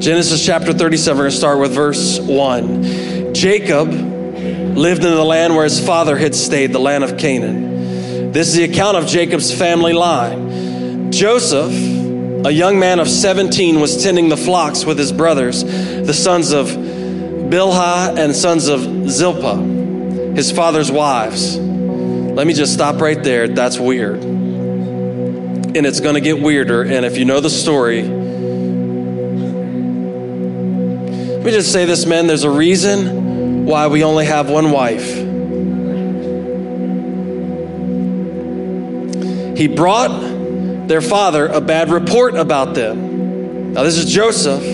Genesis chapter 37, we're going to start with verse 1. Jacob lived in the land where his father had stayed, the land of Canaan. This is the account of Jacob's family line. Joseph, a young man of 17, was tending the flocks with his brothers, the sons of Bilhah and sons of Zilpah, his father's wives. Let me just stop right there. That's weird. And it's going to get weirder. And if you know the story, let me just say this, men. There's a reason why we only have one wife. He brought their father a bad report about them. Now, this is Joseph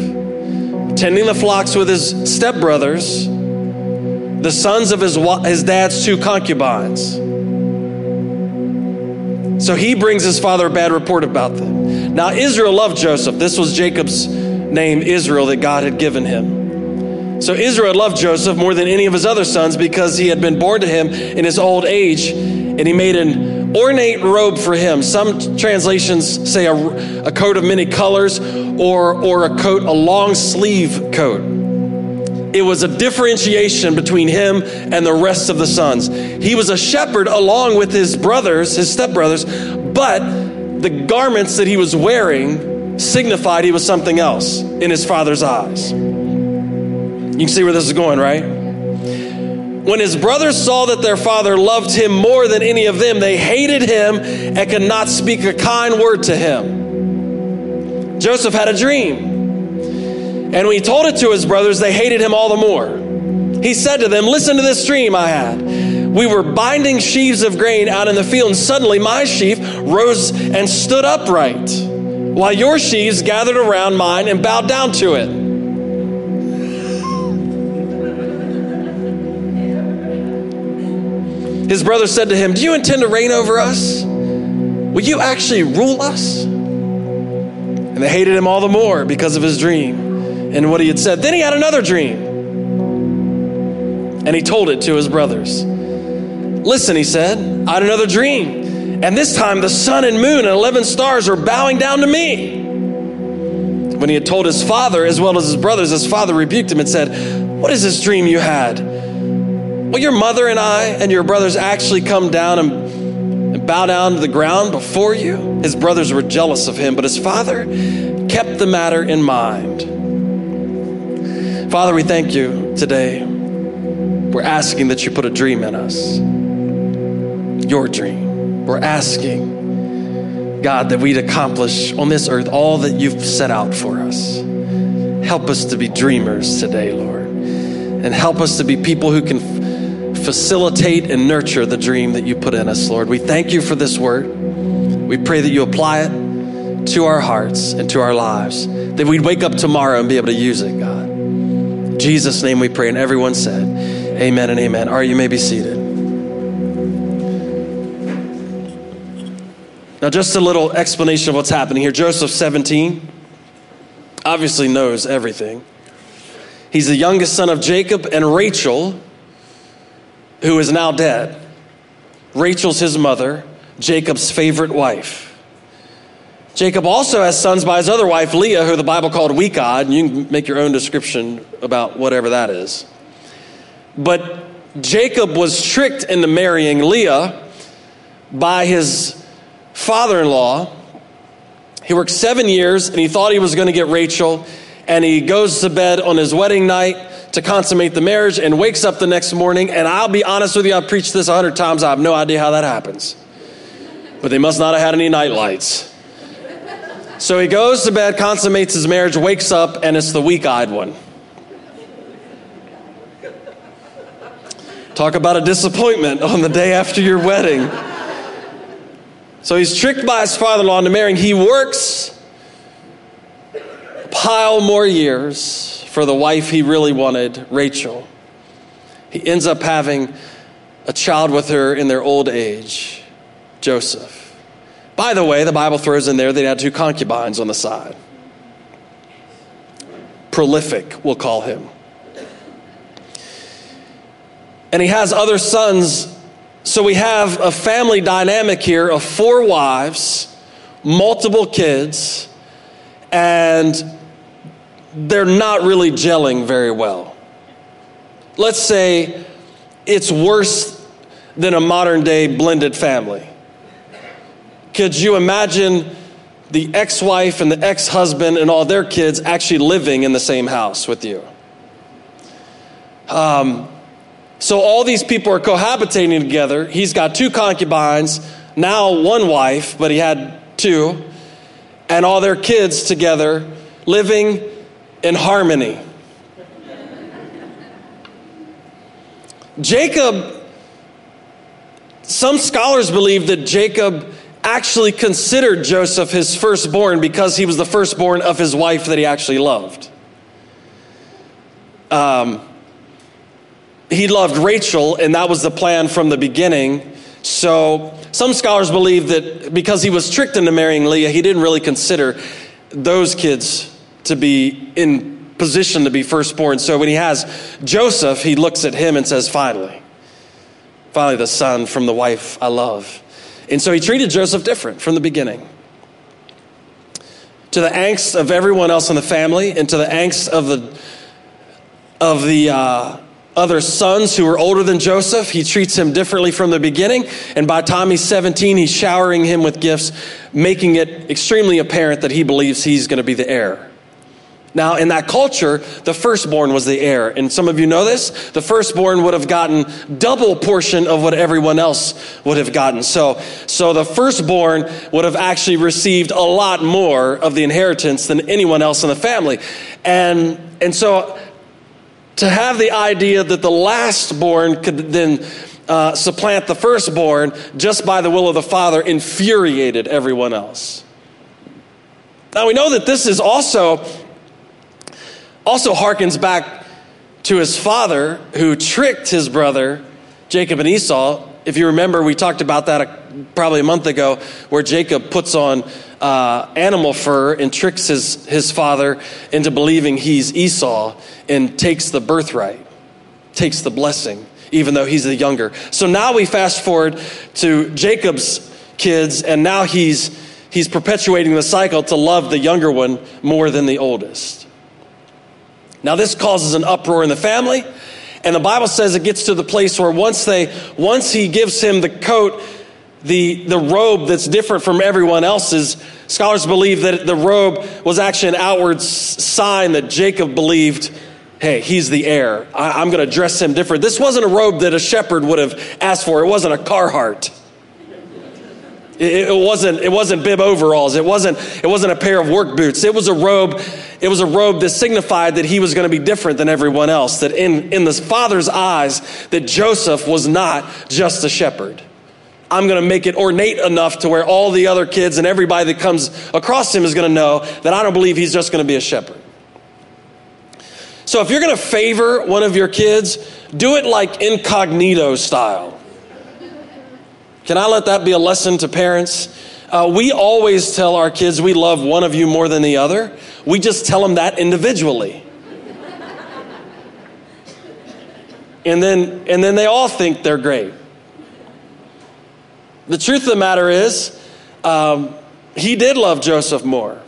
tending the flocks with his stepbrothers, the sons of his, his dad's two concubines. So he brings his father a bad report about them. Now, Israel loved Joseph. This was Jacob's name Israel that God had given him. So Israel loved Joseph more than any of his other sons because he had been born to him in his old age, and he made an ornate robe for him. Some translations say a, a coat of many colors or, or a coat, a long sleeve coat. It was a differentiation between him and the rest of the sons. He was a shepherd along with his brothers, his stepbrothers, but the garments that he was wearing signified he was something else in his father's eyes. You can see where this is going, right? When his brothers saw that their father loved him more than any of them, they hated him and could not speak a kind word to him. Joseph had a dream. And when he told it to his brothers, they hated him all the more. He said to them, Listen to this dream I had. We were binding sheaves of grain out in the field, and suddenly my sheaf rose and stood upright while your sheaves gathered around mine and bowed down to it. His brother said to him, Do you intend to reign over us? Will you actually rule us? And they hated him all the more because of his dream and what he had said. Then he had another dream. And he told it to his brothers. Listen, he said, I had another dream. And this time the sun and moon and 11 stars are bowing down to me. When he had told his father as well as his brothers, his father rebuked him and said, What is this dream you had? Will your mother and I and your brothers actually come down and, and bow down to the ground before you? His brothers were jealous of him, but his father kept the matter in mind. Father, we thank you today. We're asking that you put a dream in us, your dream. We're asking, God, that we'd accomplish on this earth all that you've set out for us. Help us to be dreamers today, Lord. And help us to be people who can facilitate and nurture the dream that you put in us, Lord. We thank you for this word. We pray that you apply it to our hearts and to our lives, that we'd wake up tomorrow and be able to use it, God. In Jesus' name we pray. And everyone said, Amen and amen. All right, you may be seated. Now, just a little explanation of what's happening here. Joseph, 17, obviously knows everything. He's the youngest son of Jacob and Rachel, who is now dead. Rachel's his mother, Jacob's favorite wife. Jacob also has sons by his other wife, Leah, who the Bible called weak eyed. You can make your own description about whatever that is. But Jacob was tricked into marrying Leah by his father in law. He worked seven years and he thought he was going to get Rachel. And he goes to bed on his wedding night to consummate the marriage and wakes up the next morning. And I'll be honest with you, I've preached this a hundred times. I have no idea how that happens. But they must not have had any night lights. So he goes to bed, consummates his marriage, wakes up, and it's the weak eyed one. Talk about a disappointment on the day after your wedding. So he's tricked by his father in law into marrying. He works a pile more years for the wife he really wanted, Rachel. He ends up having a child with her in their old age, Joseph. By the way, the Bible throws in there they had two concubines on the side. Prolific, we'll call him. And he has other sons so we have a family dynamic here of four wives, multiple kids, and they're not really gelling very well. Let's say it's worse than a modern day blended family. Could you imagine the ex wife and the ex husband and all their kids actually living in the same house with you? Um, so all these people are cohabitating together. He's got two concubines, now one wife, but he had two, and all their kids together living in harmony. Jacob, some scholars believe that Jacob actually considered Joseph his firstborn because he was the firstborn of his wife that he actually loved. Um, he loved Rachel, and that was the plan from the beginning. So, some scholars believe that because he was tricked into marrying Leah, he didn't really consider those kids to be in position to be firstborn. So, when he has Joseph, he looks at him and says, Finally, finally, the son from the wife I love. And so he treated Joseph different from the beginning. To the angst of everyone else in the family, and to the angst of the of the uh, other sons who are older than Joseph. He treats him differently from the beginning. And by time he's 17, he's showering him with gifts, making it extremely apparent that he believes he's going to be the heir. Now, in that culture, the firstborn was the heir. And some of you know this. The firstborn would have gotten double portion of what everyone else would have gotten. So, so the firstborn would have actually received a lot more of the inheritance than anyone else in the family. And, and so to have the idea that the lastborn could then uh, supplant the firstborn just by the will of the Father infuriated everyone else. Now we know that this is also also harkens back to his father who tricked his brother Jacob and Esau. If you remember, we talked about that a, probably a month ago, where Jacob puts on uh, animal fur and tricks his, his father into believing he's Esau and takes the birthright, takes the blessing, even though he's the younger. So now we fast forward to Jacob's kids, and now he's, he's perpetuating the cycle to love the younger one more than the oldest. Now, this causes an uproar in the family. And the Bible says it gets to the place where once they, once he gives him the coat the, the robe that's different from everyone else's. Scholars believe that the robe was actually an outward sign that Jacob believed, hey, he's the heir. I, am going to dress him different. This wasn't a robe that a shepherd would have asked for, it wasn't a Carhartt. It, it wasn't, it wasn't bib overalls. It wasn't, it wasn't a pair of work boots. It was a robe. It was a robe that signified that he was going to be different than everyone else. That in, in the father's eyes, that Joseph was not just a shepherd. I'm going to make it ornate enough to where all the other kids and everybody that comes across him is going to know that I don't believe he's just going to be a shepherd. So if you're going to favor one of your kids, do it like incognito style. Can I let that be a lesson to parents? Uh, we always tell our kids we love one of you more than the other. We just tell them that individually. and then, and then they all think they're great. The truth of the matter is, um, he did love Joseph more.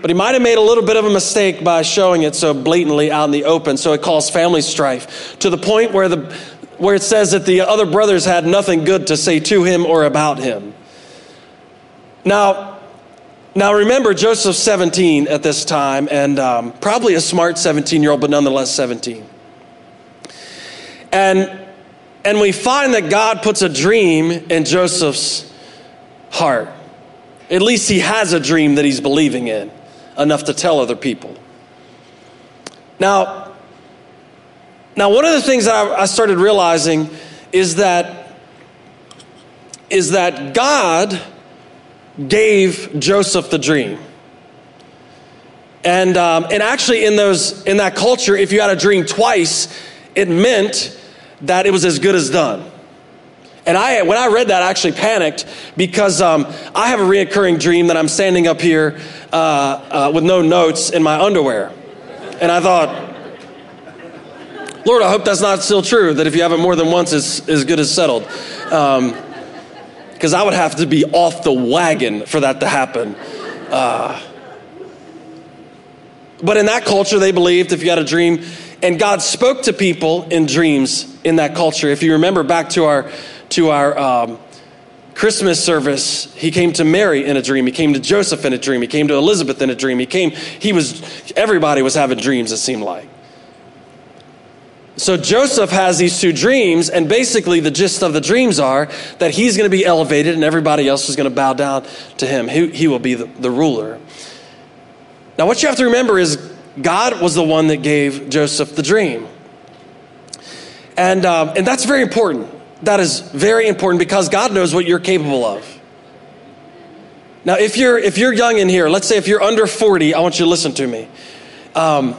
But he might have made a little bit of a mistake by showing it so blatantly out in the open, so it caused family strife to the point where, the, where it says that the other brothers had nothing good to say to him or about him. Now, now remember, Joseph's 17 at this time, and um, probably a smart 17 year old, but nonetheless 17. And and we find that God puts a dream in Joseph's heart. At least he has a dream that he's believing in, enough to tell other people. Now, now one of the things that I, I started realizing is that is that God gave Joseph the dream. And, um, and actually, in, those, in that culture, if you had a dream twice, it meant that it was as good as done. And I, when I read that, I actually panicked because um, I have a reoccurring dream that I'm standing up here uh, uh, with no notes in my underwear. And I thought, Lord, I hope that's not still true, that if you have it more than once, it's as good as settled. Because um, I would have to be off the wagon for that to happen. Uh, But in that culture, they believed if you had a dream, and God spoke to people in dreams in that culture. If you remember back to our to our um, Christmas service, he came to Mary in a dream. He came to Joseph in a dream. He came to Elizabeth in a dream. He came. He was. Everybody was having dreams. It seemed like. So Joseph has these two dreams, and basically the gist of the dreams are that he's going to be elevated and everybody else is going to bow down to him. He, he will be the, the ruler. Now, what you have to remember is God was the one that gave Joseph the dream. And, um, and that's very important. That is very important because God knows what you're capable of. Now, if you're, if you're young in here, let's say if you're under 40, I want you to listen to me. Um,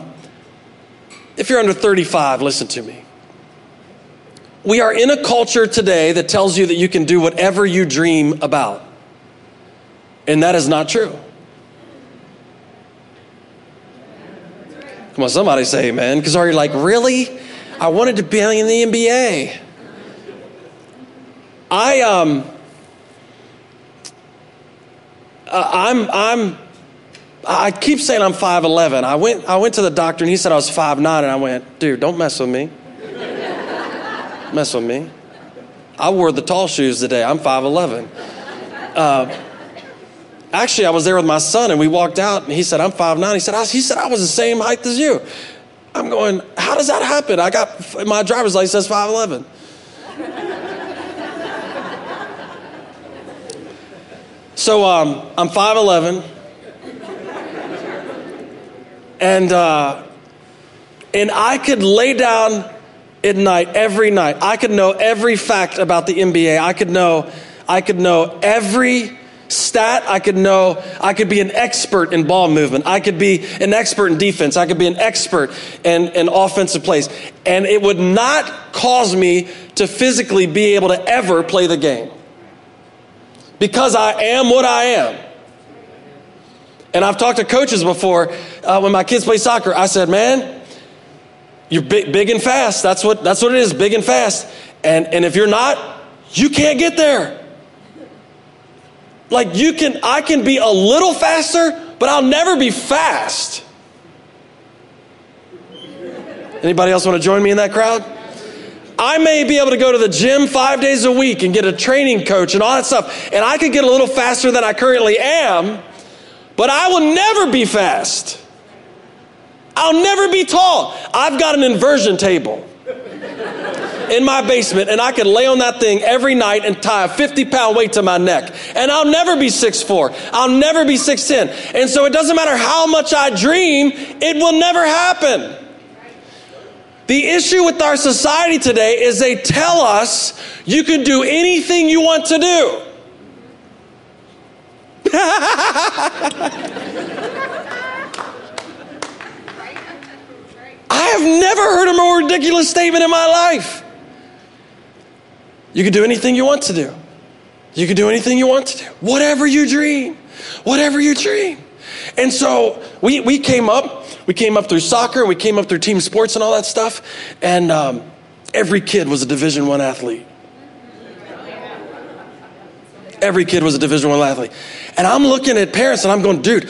if you're under 35, listen to me. We are in a culture today that tells you that you can do whatever you dream about. And that is not true. Come on, somebody say amen. Because are you like, really? I wanted to be in the NBA. I um uh, I'm I'm I keep saying I'm 5'11. I went, I went to the doctor and he said I was 5'9, and I went, dude, don't mess with me. mess with me. I wore the tall shoes today. I'm 5'11. Uh, actually, I was there with my son and we walked out and he said, I'm 5'9. He said, I, he said, I was the same height as you. I'm going, how does that happen? I got my driver's license says 5'11. so um, I'm 5'11 and uh, and I could lay down at night every night. I could know every fact about the NBA. I could know I could know every stat. I could know I could be an expert in ball movement. I could be an expert in defense. I could be an expert in, in offensive plays. And it would not cause me to physically be able to ever play the game. Because I am what I am. And I've talked to coaches before uh, when my kids play soccer. I said, man, you're big, big and fast. That's what, that's what it is, big and fast. And, and if you're not, you can't get there. Like you can, I can be a little faster, but I'll never be fast. Anybody else want to join me in that crowd? I may be able to go to the gym five days a week and get a training coach and all that stuff, and I could get a little faster than I currently am, but I will never be fast. I'll never be tall. I've got an inversion table in my basement, and I could lay on that thing every night and tie a 50 pound weight to my neck. And I'll never be 6'4. I'll never be 6'10. And so it doesn't matter how much I dream, it will never happen. The issue with our society today is they tell us you can do anything you want to do. I have never heard a more ridiculous statement in my life. You can do anything you want to do. You can do anything you want to do. Whatever you dream. Whatever you dream. And so we, we came up, we came up through soccer, we came up through team sports and all that stuff. And um, every kid was a Division One athlete. Every kid was a Division One athlete. And I'm looking at parents and I'm going, dude,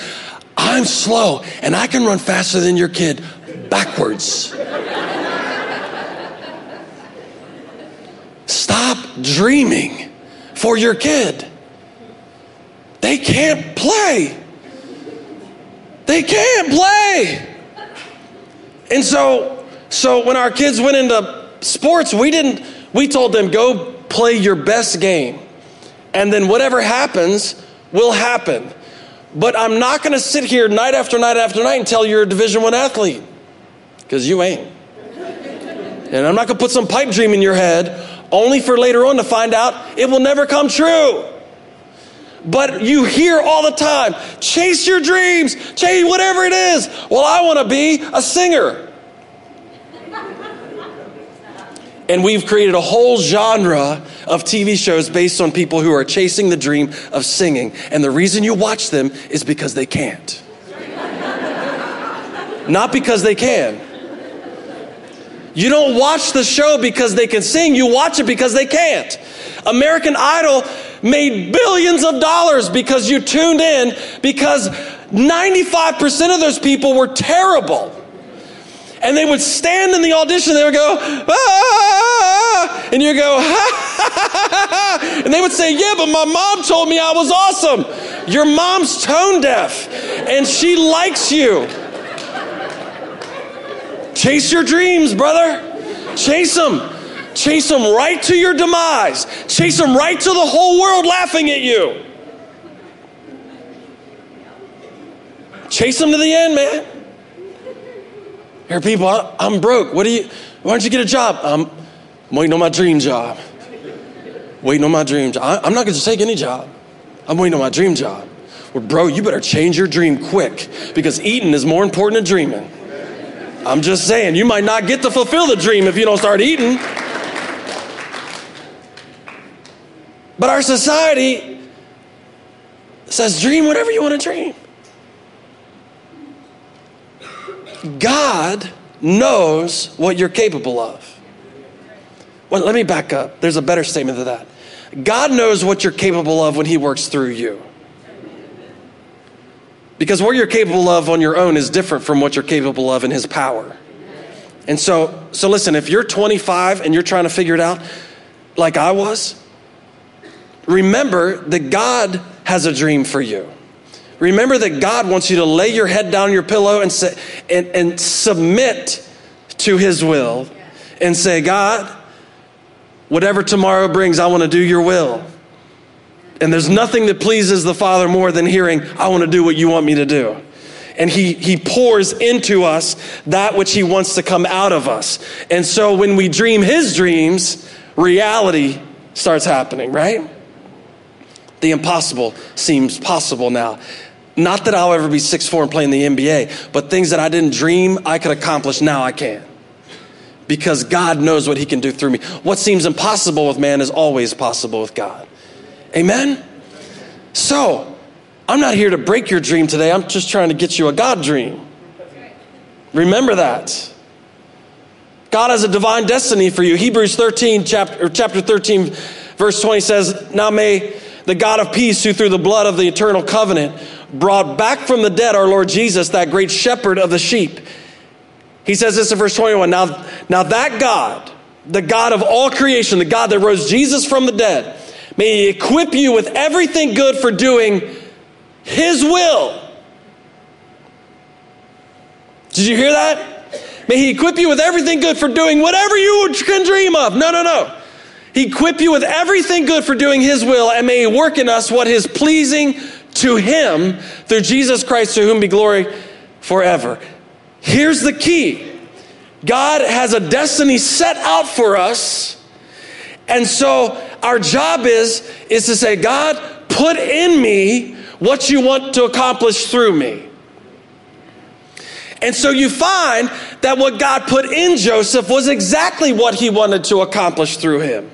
I'm slow and I can run faster than your kid backwards. Stop dreaming for your kid. They can't play. They can't play. And so so when our kids went into sports, we didn't we told them go play your best game. And then whatever happens will happen. But I'm not going to sit here night after night after night and tell you're a Division One athlete because you ain't. And I'm not going to put some pipe dream in your head only for later on to find out it will never come true. But you hear all the time, chase your dreams, chase whatever it is. Well, I want to be a singer. And we've created a whole genre of TV shows based on people who are chasing the dream of singing. And the reason you watch them is because they can't. Not because they can. You don't watch the show because they can sing, you watch it because they can't. American Idol made billions of dollars because you tuned in because 95% of those people were terrible. And they would stand in the audition, they would go, ah, and you go, ha, ha, ha, and they would say, yeah, but my mom told me I was awesome. Your mom's tone deaf, and she likes you. Chase your dreams, brother. Chase them. Chase them right to your demise. Chase them right to the whole world laughing at you. Chase them to the end, man. Here, people, I'm broke. What do you? Why don't you get a job? I'm, waiting on my dream job. Waiting on my dream job. I, am not going to take any job. I'm waiting on my dream job. Well, bro, you better change your dream quick because eating is more important than dreaming. I'm just saying, you might not get to fulfill the dream if you don't start eating. But our society says, dream whatever you want to dream. God knows what you're capable of. Well, let me back up. There's a better statement than that. God knows what you're capable of when He works through you. Because what you're capable of on your own is different from what you're capable of in His power. And so, so listen, if you're 25 and you're trying to figure it out like I was, remember that God has a dream for you. Remember that God wants you to lay your head down your pillow and, say, and, and submit to His will and say, God, whatever tomorrow brings, I want to do your will. And there's nothing that pleases the Father more than hearing, I want to do what you want me to do. And he, he pours into us that which he wants to come out of us. And so when we dream his dreams, reality starts happening, right? The impossible seems possible now. Not that I'll ever be 6'4 and play in the NBA, but things that I didn't dream I could accomplish, now I can. Because God knows what He can do through me. What seems impossible with man is always possible with God. Amen? So, I'm not here to break your dream today. I'm just trying to get you a God dream. Remember that. God has a divine destiny for you. Hebrews 13, chapter, chapter 13, verse 20 says, Now may the God of peace, who through the blood of the eternal covenant brought back from the dead our Lord Jesus, that great shepherd of the sheep. He says this in verse 21 Now, now that God, the God of all creation, the God that rose Jesus from the dead, may he equip you with everything good for doing his will. Did you hear that? May he equip you with everything good for doing whatever you can dream of. No, no, no. He equip you with everything good for doing his will, and may he work in us what is pleasing to him through Jesus Christ, to whom be glory forever. Here's the key God has a destiny set out for us. And so our job is, is to say, God, put in me what you want to accomplish through me. And so you find that what God put in Joseph was exactly what he wanted to accomplish through him.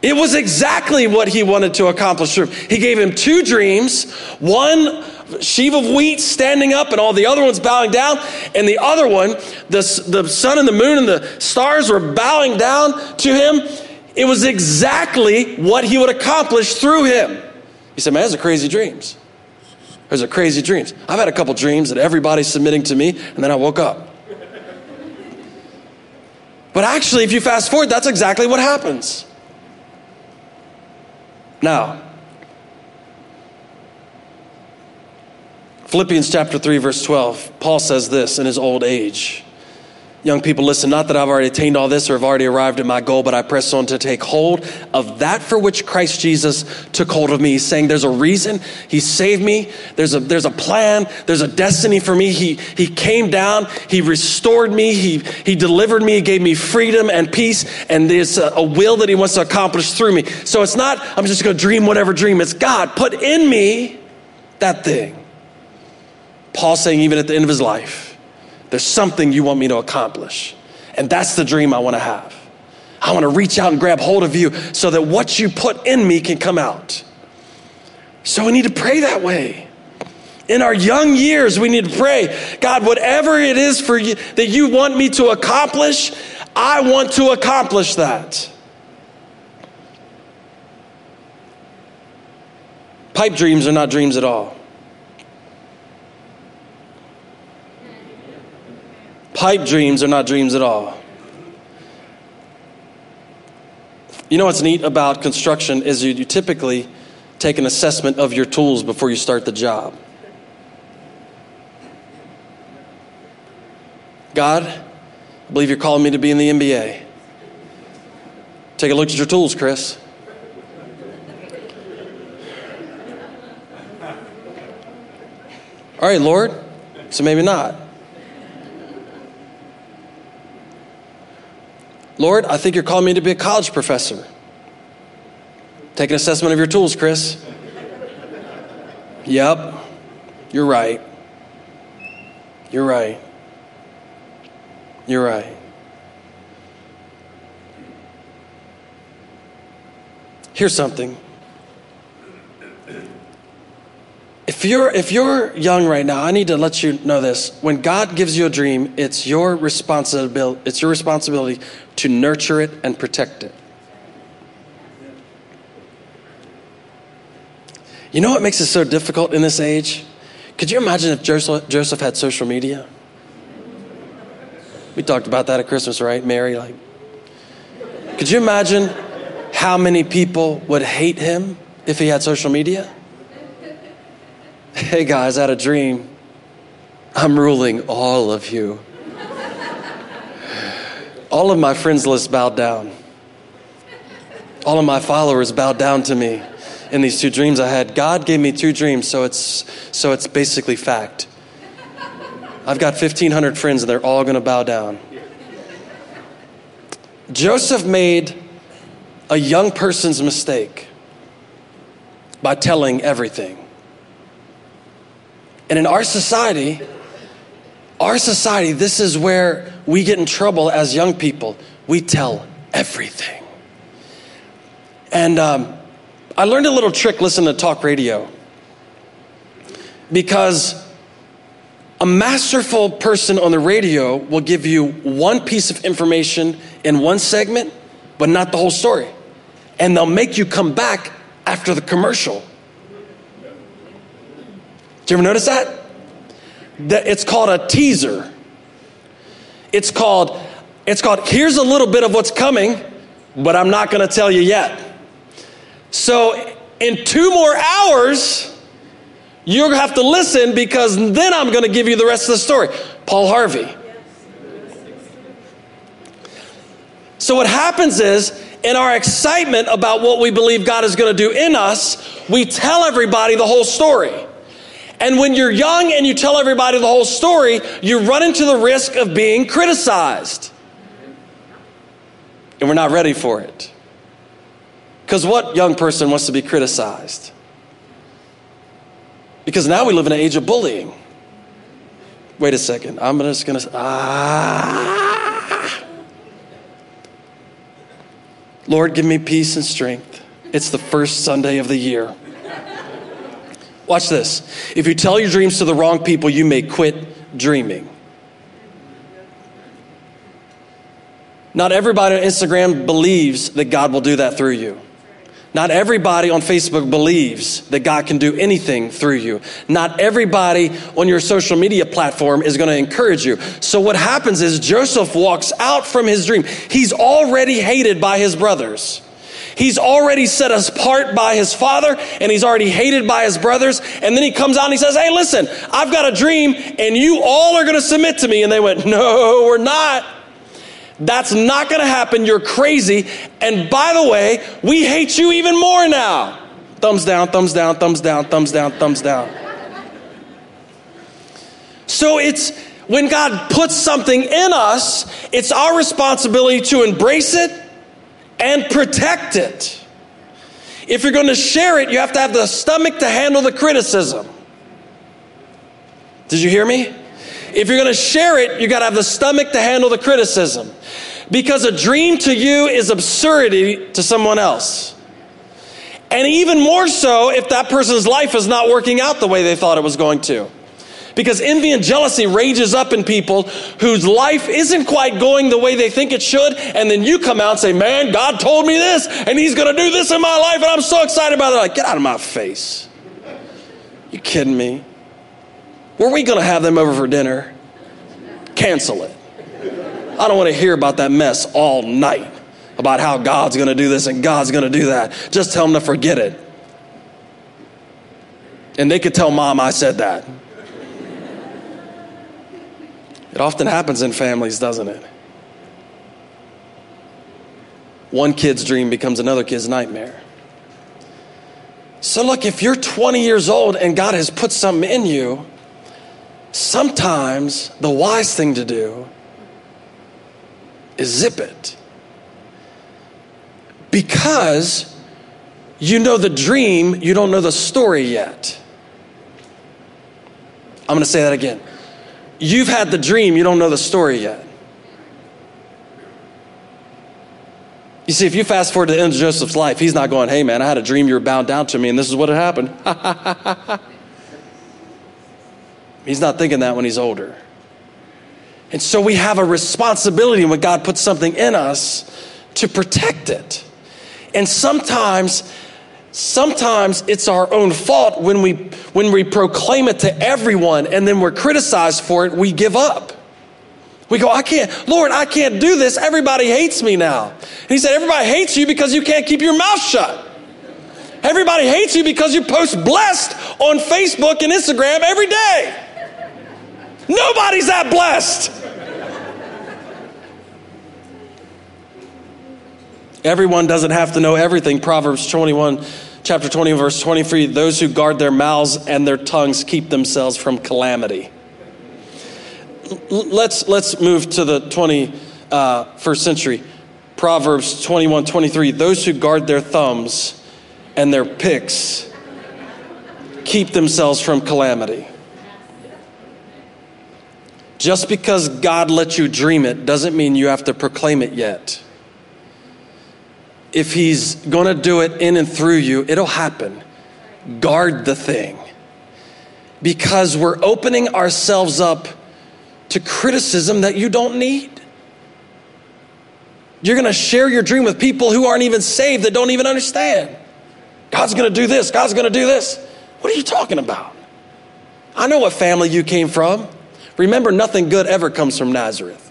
It was exactly what he wanted to accomplish. Through him. He gave him two dreams one sheaf of wheat standing up and all the other ones bowing down, and the other one, the, the sun and the moon and the stars were bowing down to him. It was exactly what he would accomplish through him. He said, Man, those are crazy dreams. Those are crazy dreams. I've had a couple dreams that everybody's submitting to me, and then I woke up. But actually, if you fast forward, that's exactly what happens. Now, Philippians chapter 3, verse 12, Paul says this in his old age. Young people, listen, not that I've already attained all this or have already arrived at my goal, but I press on to take hold of that for which Christ Jesus took hold of me. He's saying there's a reason he saved me. There's a, there's a plan. There's a destiny for me. He, he came down. He restored me. He, he delivered me. He gave me freedom and peace. And there's a, a will that he wants to accomplish through me. So it's not, I'm just going to dream whatever dream. It's God put in me that thing. Paul saying even at the end of his life, there's something you want me to accomplish. And that's the dream I want to have. I want to reach out and grab hold of you so that what you put in me can come out. So we need to pray that way. In our young years, we need to pray, God, whatever it is for you that you want me to accomplish, I want to accomplish that. Pipe dreams are not dreams at all. Pipe dreams are not dreams at all. You know what's neat about construction is you, you typically take an assessment of your tools before you start the job. God, I believe you're calling me to be in the NBA. Take a look at your tools, Chris. All right, Lord. So maybe not. Lord, I think you're calling me to be a college professor. Take an assessment of your tools, Chris. Yep, you're right. You're right. You're right. Here's something. If you're, if you're young right now, I need to let you know this. When God gives you a dream, it's your responsibility, it's your responsibility to nurture it and protect it. You know what makes it so difficult in this age? Could you imagine if Joseph, had social media? We talked about that at Christmas, right? Mary, like. Could you imagine how many people would hate him if he had social media? Hey guys, I had a dream. I'm ruling all of you. All of my friends list bowed down. All of my followers bowed down to me in these two dreams I had. God gave me two dreams, so it's so it's basically fact. I've got 1500 friends and they're all going to bow down. Joseph made a young person's mistake by telling everything. And in our society, our society, this is where we get in trouble as young people. We tell everything. And um, I learned a little trick listening to talk radio because a masterful person on the radio will give you one piece of information in one segment, but not the whole story. And they'll make you come back after the commercial. Do you ever notice that? It's called a teaser. It's called, it's called, here's a little bit of what's coming, but I'm not going to tell you yet. So, in two more hours, to have to listen because then I'm going to give you the rest of the story. Paul Harvey. So, what happens is, in our excitement about what we believe God is going to do in us, we tell everybody the whole story. And when you're young and you tell everybody the whole story, you run into the risk of being criticized. And we're not ready for it. Because what young person wants to be criticized? Because now we live in an age of bullying. Wait a second. I'm just to. Ah. Lord, give me peace and strength. It's the first Sunday of the year. Watch this. If you tell your dreams to the wrong people, you may quit dreaming. Not everybody on Instagram believes that God will do that through you. Not everybody on Facebook believes that God can do anything through you. Not everybody on your social media platform is going to encourage you. So what happens is Joseph walks out from his dream. He's already hated by his brothers. He's already set us apart by his father and he's already hated by his brothers. And then he comes out and he says, Hey, listen, I've got a dream and you all are going to submit to me. And they went, No, we're not. That's not going to happen. You're crazy. And by the way, we hate you even more now. Thumbs down, thumbs down, thumbs down, thumbs down, thumbs down. So it's when God puts something in us, it's our responsibility to embrace it and protect it. If you're going to share it, you have to have the stomach to handle the criticism. Did you hear me? If you're going to share it, you got to have the stomach to handle the criticism. Because a dream to you is absurdity to someone else. And even more so if that person's life is not working out the way they thought it was going to. Because envy and jealousy rages up in people whose life isn't quite going the way they think it should. And then you come out and say, Man, God told me this, and He's going to do this in my life, and I'm so excited about it. Like, get out of my face. You kidding me? Were we going to have them over for dinner? Cancel it. I don't want to hear about that mess all night about how God's going to do this and God's going to do that. Just tell them to forget it. And they could tell mom I said that. It often happens in families, doesn't it? One kid's dream becomes another kid's nightmare. So, look, if you're 20 years old and God has put something in you, sometimes the wise thing to do is zip it. Because you know the dream, you don't know the story yet. I'm going to say that again. You've had the dream, you don't know the story yet. You see, if you fast forward to the end of Joseph's life, he's not going, hey man, I had a dream you were bound down to me and this is what had happened. he's not thinking that when he's older. And so we have a responsibility when God puts something in us to protect it. And sometimes, sometimes it's our own fault when we when we proclaim it to everyone and then we're criticized for it, we give up. We go, I can't, Lord, I can't do this. Everybody hates me now. And he said, Everybody hates you because you can't keep your mouth shut. Everybody hates you because you post blessed on Facebook and Instagram every day. Nobody's that blessed. Everyone doesn't have to know everything. Proverbs 21, chapter 20, verse 23 those who guard their mouths and their tongues keep themselves from calamity let's, let's move to the 21st uh, century. Proverbs 21 23. Those who guard their thumbs and their pics keep themselves from calamity. Just because God lets you dream it doesn't mean you have to proclaim it yet. If He's going to do it in and through you, it'll happen. Guard the thing. Because we're opening ourselves up to criticism that you don't need. You're going to share your dream with people who aren't even saved, that don't even understand. God's going to do this, God's going to do this. What are you talking about? I know what family you came from. Remember, nothing good ever comes from Nazareth.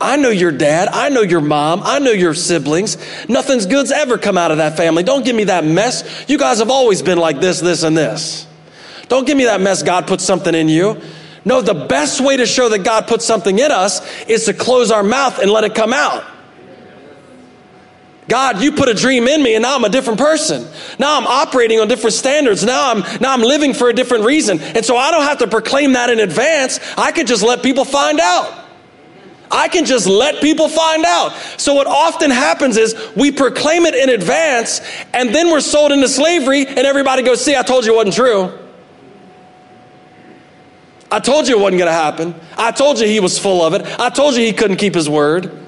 I know your dad. I know your mom. I know your siblings. Nothing's good's ever come out of that family. Don't give me that mess. You guys have always been like this, this, and this. Don't give me that mess. God put something in you. No, the best way to show that God put something in us is to close our mouth and let it come out. God, you put a dream in me and now I'm a different person. Now I'm operating on different standards. Now I'm now I'm living for a different reason. And so I don't have to proclaim that in advance. I could just let people find out. I can just let people find out. So what often happens is we proclaim it in advance and then we're sold into slavery and everybody goes, "See, I told you it wasn't true." I told you it wasn't going to happen. I told you he was full of it. I told you he couldn't keep his word.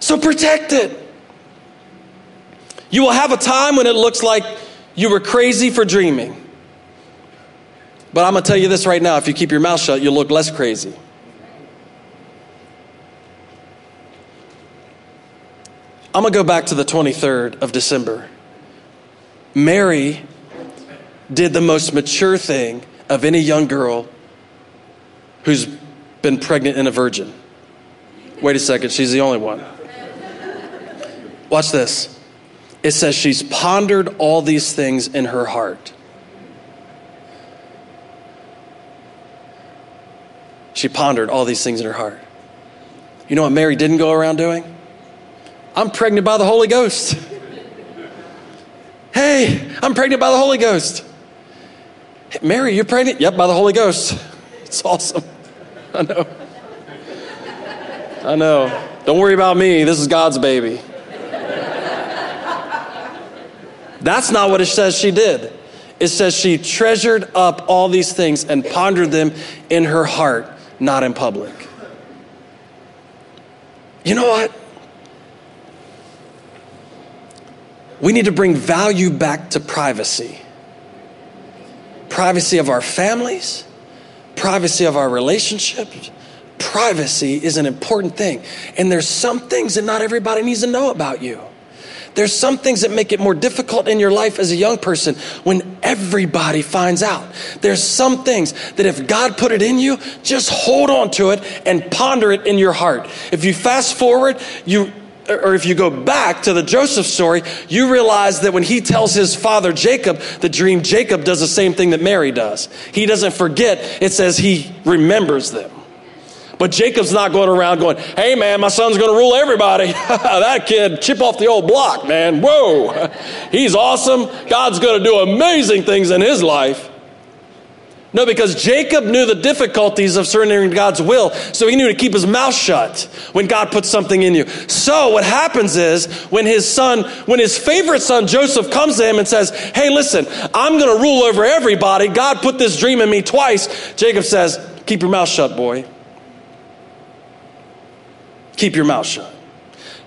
So protect it. You will have a time when it looks like you were crazy for dreaming. But I'm going to tell you this right now if you keep your mouth shut, you'll look less crazy. I'm going to go back to the 23rd of December. Mary did the most mature thing of any young girl who's been pregnant and a virgin. Wait a second, she's the only one. Watch this. It says she's pondered all these things in her heart. She pondered all these things in her heart. You know what Mary didn't go around doing? I'm pregnant by the Holy Ghost. Hey, I'm pregnant by the Holy Ghost. Hey, Mary, you're pregnant? Yep, by the Holy Ghost. It's awesome. I know. I know. Don't worry about me. This is God's baby. That's not what it says she did. It says she treasured up all these things and pondered them in her heart, not in public. You know what? We need to bring value back to privacy privacy of our families, privacy of our relationships. Privacy is an important thing. And there's some things that not everybody needs to know about you. there's some things that make it more difficult in your life as a young person when everybody finds out. There's some things that if God put it in you, just hold on to it and ponder it in your heart. If you fast forward, you or if you go back to the Joseph story, you realize that when he tells his father Jacob the dream, Jacob does the same thing that Mary does. He doesn't forget, it says he remembers them. But Jacob's not going around going, hey man, my son's going to rule everybody. that kid, chip off the old block, man. Whoa, he's awesome. God's going to do amazing things in his life. No, because Jacob knew the difficulties of surrendering to God's will, so he knew to keep his mouth shut when God puts something in you. So what happens is when his son, when his favorite son Joseph comes to him and says, Hey, listen, I'm going to rule over everybody. God put this dream in me twice. Jacob says, Keep your mouth shut, boy. Keep your mouth shut.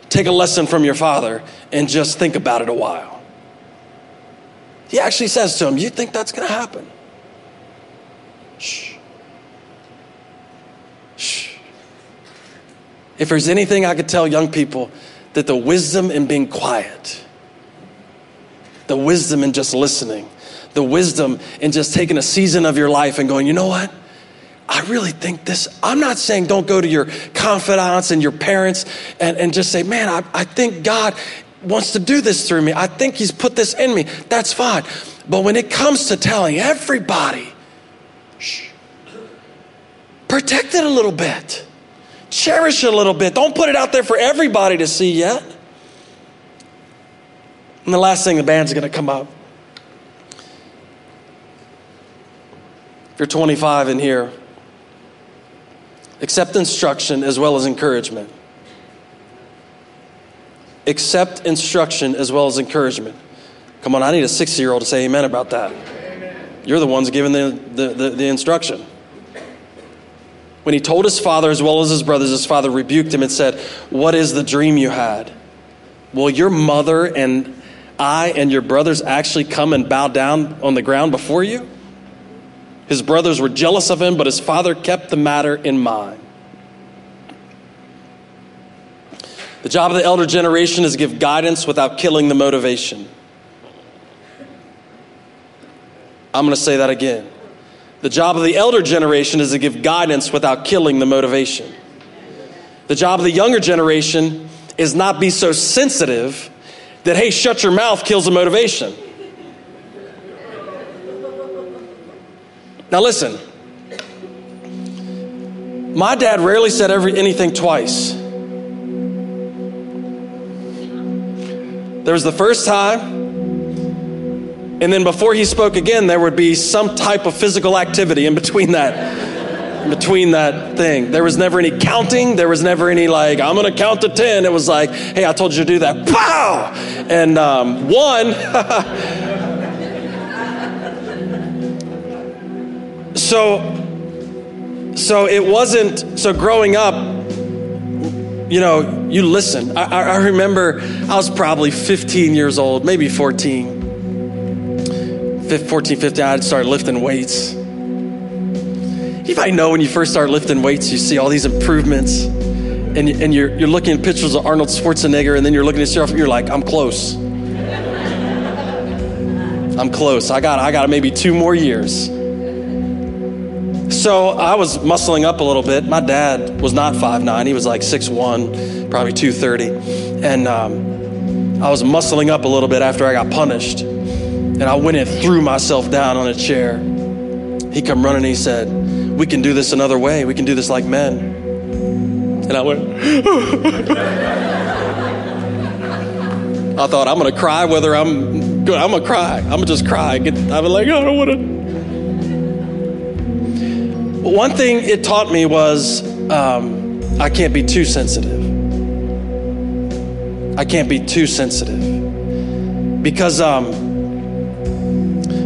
Take a lesson from your father and just think about it a while. He actually says to him, You think that's going to happen? Shh. Shh. If there's anything I could tell young people, that the wisdom in being quiet, the wisdom in just listening, the wisdom in just taking a season of your life and going, you know what? I really think this. I'm not saying don't go to your confidants and your parents and, and just say, man, I, I think God wants to do this through me. I think He's put this in me. That's fine. But when it comes to telling everybody, Shh. Protect it a little bit. Cherish it a little bit. Don't put it out there for everybody to see yet. And the last thing, the band's going to come up. If you're 25 in here, accept instruction as well as encouragement. Accept instruction as well as encouragement. Come on, I need a 60 year old to say amen about that. You're the ones giving the, the, the, the instruction. When he told his father as well as his brothers, his father rebuked him and said, What is the dream you had? Will your mother and I and your brothers actually come and bow down on the ground before you? His brothers were jealous of him, but his father kept the matter in mind. The job of the elder generation is give guidance without killing the motivation. I'm going to say that again. The job of the elder generation is to give guidance without killing the motivation. The job of the younger generation is not be so sensitive that, hey, shut your mouth kills the motivation. Now, listen. My dad rarely said every, anything twice. There was the first time and then before he spoke again, there would be some type of physical activity in between that. between that thing. There was never any counting. There was never any like, I'm to count to 10. It was like, hey, I told you to do that. Pow! And um, one. so, so it wasn't, so growing up, you know, you listen. I, I remember I was probably 15 years old, maybe 14 14, 15, I'd start lifting weights. You might know when you first start lifting weights, you see all these improvements, and, and you're, you're looking at pictures of Arnold Schwarzenegger, and then you're looking at yourself, and you're like, I'm close. I'm close. I got, I got maybe two more years. So I was muscling up a little bit. My dad was not 5'9, he was like 6'1, probably 230. And um, I was muscling up a little bit after I got punished. And I went and threw myself down on a chair. He come running he said, We can do this another way. We can do this like men. And I went, I thought, I'm to cry whether I'm good. I'm to cry. I'm to just cry. Get, I'm like, I don't want to. One thing it taught me was um, I can't be too sensitive. I can't be too sensitive. Because um,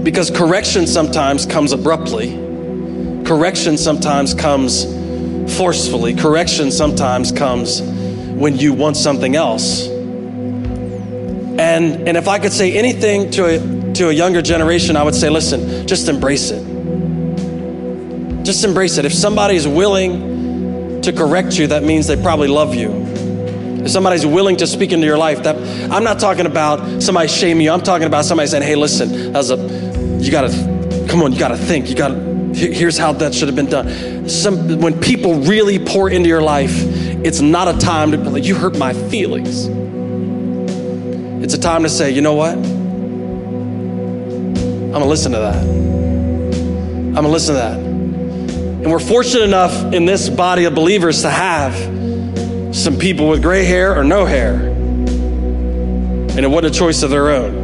because correction sometimes comes abruptly, correction sometimes comes forcefully, correction sometimes comes when you want something else. And, and if I could say anything to a, to a younger generation, I would say, listen, just embrace it. Just embrace it. If somebody's willing to correct you, that means they probably love you. if somebody's willing to speak into your life, that I'm not talking about somebody shaming you. I'm talking about somebody saying, "Hey, listen, as a, you gotta, come on, you gotta think. You gotta. Here's how that should have been done." Some when people really pour into your life, it's not a time to be like, "You hurt my feelings." It's a time to say, "You know what? I'm gonna listen to that. I'm gonna listen to that." And we're fortunate enough in this body of believers to have some people with gray hair or no hair. And it wasn't a choice of their own.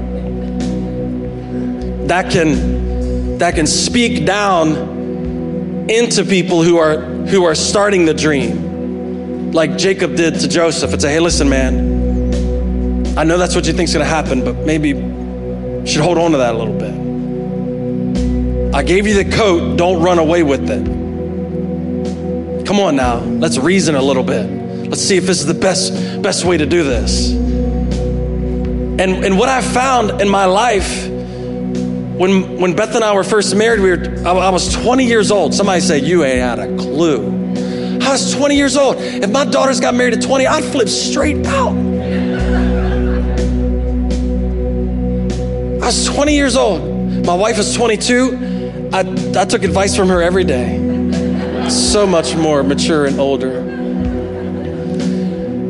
That can, that can speak down into people who are, who are starting the dream, like Jacob did to Joseph, It's a hey, listen, man, I know that's what you think's to happen, but maybe you should hold on to that a little bit. I gave you the coat, don't run away with it. Come on now, let's reason a little bit. Let's see if this is the best, best way to do this. And, and what I found in my life, when, when Beth and I were first married, we were, I, I was 20 years old. Somebody said, You ain't had a clue. I was 20 years old. If my daughters got married at 20, I'd flip straight out. I was 20 years old. My wife was 22. I, I took advice from her every day. So much more mature and older.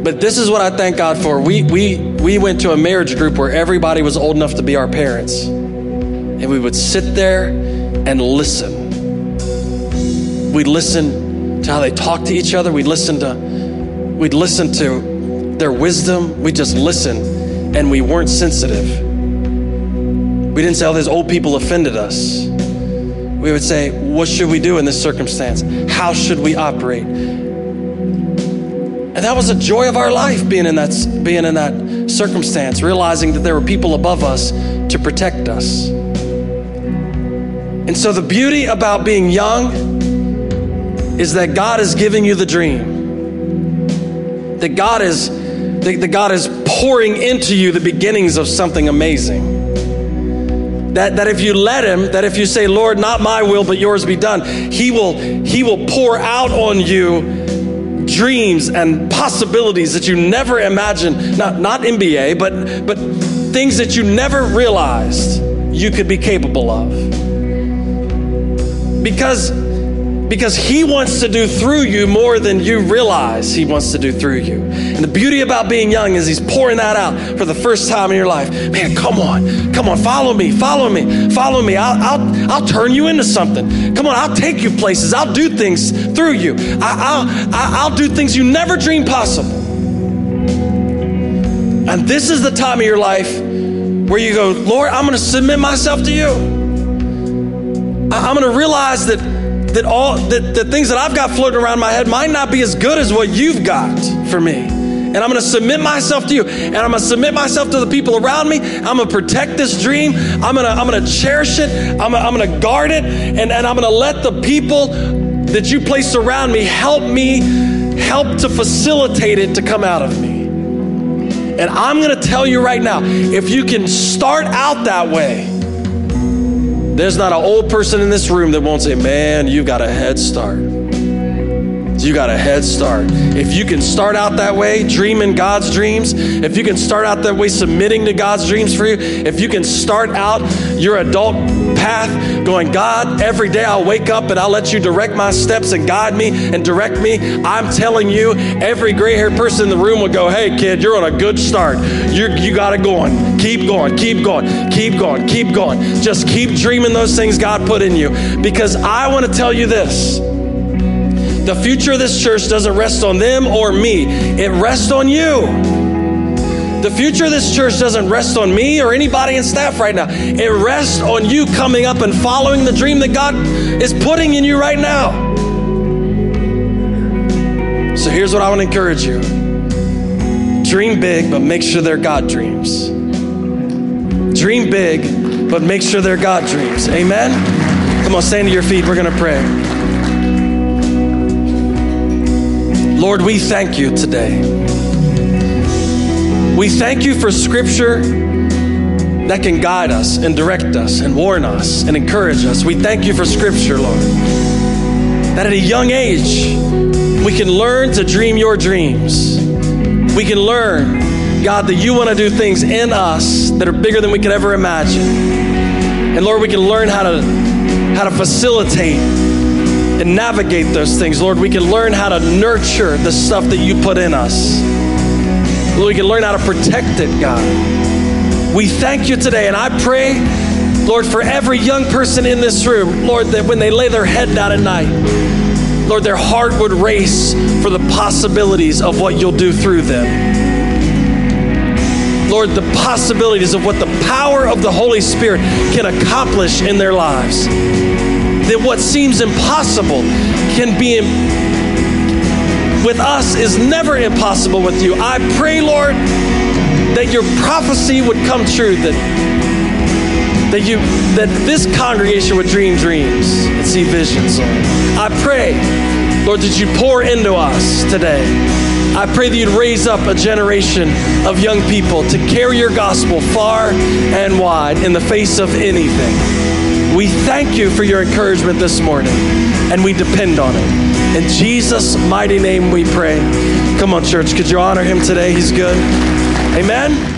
But this is what I thank God for. We, we, we went to a marriage group where everybody was old enough to be our parents. And we would sit there and listen. We'd listen to how they talk to each other. We'd listen to, we'd listen to their wisdom. We just listen and we weren't sensitive. We didn't say, oh, these old people offended us. We would say, what should we do in this circumstance? How should we operate? And that was a joy of our life being in that being in that circumstance, realizing that there were people above us to protect us. And so the beauty about being young is that God is giving you the dream. That God is that God is pouring into you the beginnings of something amazing. That, that if you let him, that if you say, Lord, not my will, but yours be done, he will, he will pour out on you dreams and possibilities that you never imagined, not, not MBA, but, but things that you never realized you could be capable of. Because, because He wants to do through you more than you realize He wants to do through you. And the beauty about being young is He's pouring that out for the first time in your life. Man, come on, come on, follow me, follow me, follow me. I'll, I'll, I'll turn you into something. Come on, I'll take you places. I'll do things through you. I, I'll, I'll do things you never dreamed possible. And this is the time of your life where you go, Lord, I'm going to submit myself to you. I'm going to realize that that all that the things that I've got floating around my head might not be as good as what you've got for me. And I'm going to submit myself to you. And I'm going to submit myself to the people around me. I'm going to protect this dream. I'm going to, I'm going to cherish it. I'm, I'm going to guard it. And, and I'm going to let the people that you place around me help me, help to facilitate it to come out of me. And I'm going to tell you right now if you can start out that way, there's not an old person in this room that won't say, Man, you've got a head start. You got a head start. If you can start out that way, dreaming God's dreams, if you can start out that way, submitting to God's dreams for you, if you can start out your adult path going, God, every day I'll wake up and I'll let you direct my steps and guide me and direct me. I'm telling you, every gray haired person in the room will go, Hey, kid, you're on a good start. You're, you got it going. Keep going, keep going, keep going, keep going. Just keep dreaming those things God put in you. Because I want to tell you this the future of this church doesn't rest on them or me, it rests on you. The future of this church doesn't rest on me or anybody in staff right now. It rests on you coming up and following the dream that God is putting in you right now. So here's what I want to encourage you dream big, but make sure they're God dreams. Dream big, but make sure they're God dreams. Amen? Come on, stand to your feet. We're going to pray. Lord, we thank you today. We thank you for scripture that can guide us and direct us and warn us and encourage us. We thank you for scripture, Lord. That at a young age, we can learn to dream your dreams. we can learn, God, that you want to do things in us that are bigger than we could ever imagine. And Lord, we can learn how to how to facilitate and navigate those things. Lord, we can learn how to nurture the stuff that you put in us. Lord, we can learn how to protect it, God. We thank you today, and I pray, Lord, for every young person in this room, Lord, that when they lay their head down at night, Lord, their heart would race for the possibilities of what you'll do through them. Lord, the possibilities of what the power of the Holy Spirit can accomplish in their lives. That what seems impossible can be with us is never impossible with you. I pray, Lord, that your prophecy would come true, that that you that this congregation would dream dreams and see visions, I pray, Lord, that you pour into us today. I pray that you'd raise up a generation of young people to carry your gospel far and wide in the face of anything. We thank you for your encouragement this morning, and we depend on it. In Jesus' mighty name we pray. Come on, church, could you honor him today? He's good. Amen.